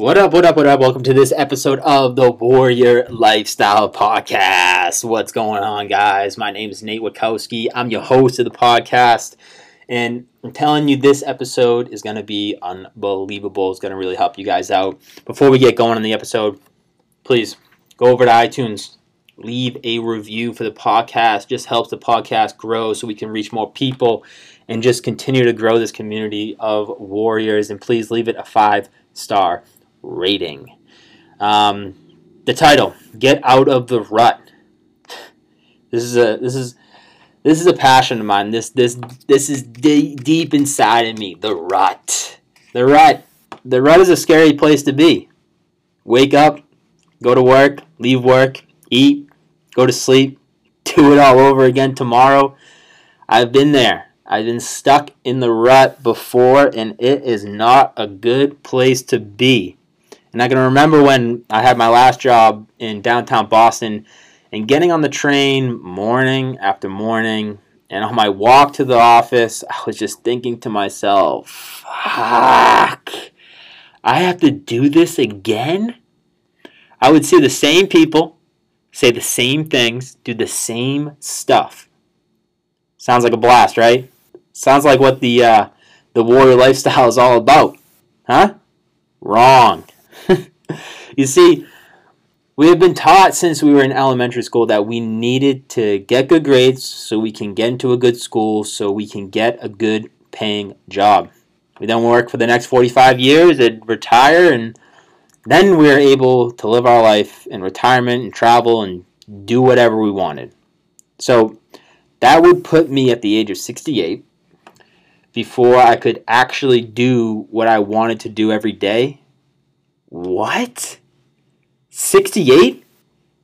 What up, what up, what up? Welcome to this episode of the Warrior Lifestyle Podcast. What's going on, guys? My name is Nate Wachowski. I'm your host of the podcast, and I'm telling you, this episode is going to be unbelievable. It's going to really help you guys out. Before we get going on the episode, please go over to iTunes, leave a review for the podcast. Just helps the podcast grow so we can reach more people and just continue to grow this community of warriors. And please leave it a five star rating. Um, the title: Get out of the rut. This is a this is this is a passion of mine. This this this is de- deep inside of me. The rut. The rut. The rut is a scary place to be. Wake up, go to work, leave work, eat, go to sleep, do it all over again tomorrow. I've been there. I've been stuck in the rut before, and it is not a good place to be. And I can remember when I had my last job in downtown Boston and getting on the train morning after morning. And on my walk to the office, I was just thinking to myself, fuck, I have to do this again? I would see the same people, say the same things, do the same stuff. Sounds like a blast, right? Sounds like what the uh, the warrior lifestyle is all about, huh? Wrong. you see, we have been taught since we were in elementary school that we needed to get good grades so we can get into a good school, so we can get a good paying job. We then work for the next 45 years and retire, and then we're able to live our life in retirement and travel and do whatever we wanted. So that would put me at the age of 68 before I could actually do what I wanted to do every day. What? 68?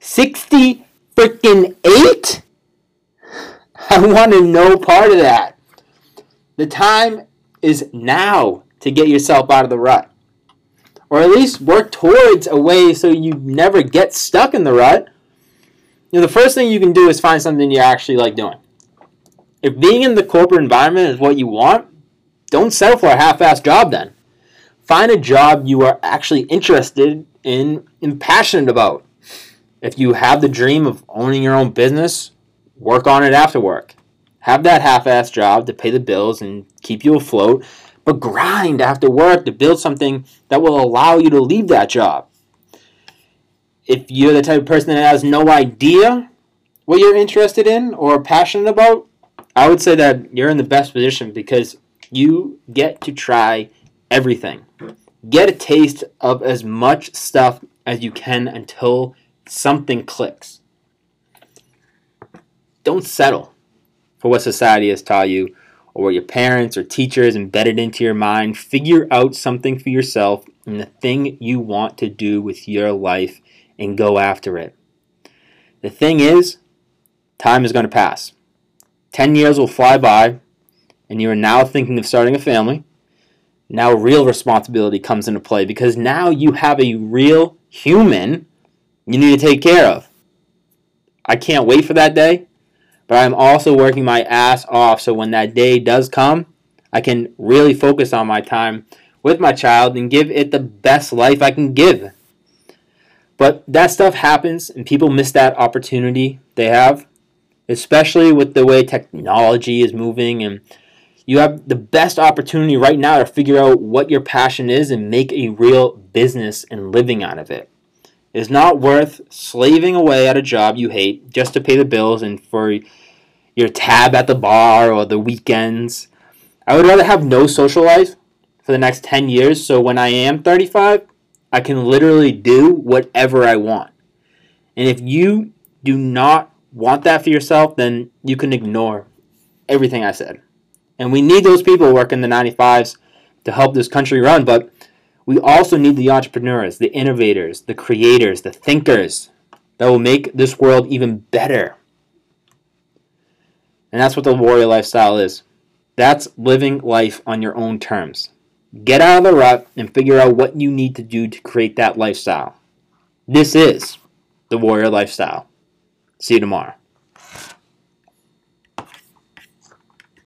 60 freaking 8? I wanted no part of that. The time is now to get yourself out of the rut. Or at least work towards a way so you never get stuck in the rut. You know, the first thing you can do is find something you actually like doing. If being in the corporate environment is what you want, don't settle for a half-assed job then. Find a job you are actually interested in and passionate about. If you have the dream of owning your own business, work on it after work. Have that half-assed job to pay the bills and keep you afloat, but grind after work to build something that will allow you to leave that job. If you're the type of person that has no idea what you're interested in or passionate about, I would say that you're in the best position because you get to try everything. Get a taste of as much stuff as you can until something clicks. Don't settle for what society has taught you or what your parents or teachers embedded into your mind. Figure out something for yourself and the thing you want to do with your life and go after it. The thing is, time is going to pass. 10 years will fly by, and you are now thinking of starting a family. Now, real responsibility comes into play because now you have a real human you need to take care of. I can't wait for that day, but I'm also working my ass off so when that day does come, I can really focus on my time with my child and give it the best life I can give. But that stuff happens and people miss that opportunity they have especially with the way technology is moving and you have the best opportunity right now to figure out what your passion is and make a real business and living out of it. It's not worth slaving away at a job you hate just to pay the bills and for your tab at the bar or the weekends. I would rather have no social life for the next 10 years so when I am 35, I can literally do whatever I want. And if you do not want that for yourself, then you can ignore everything I said. And we need those people working the 95s to help this country run, but we also need the entrepreneurs, the innovators, the creators, the thinkers that will make this world even better. And that's what the warrior lifestyle is. That's living life on your own terms. Get out of the rut and figure out what you need to do to create that lifestyle. This is the warrior lifestyle. See you tomorrow.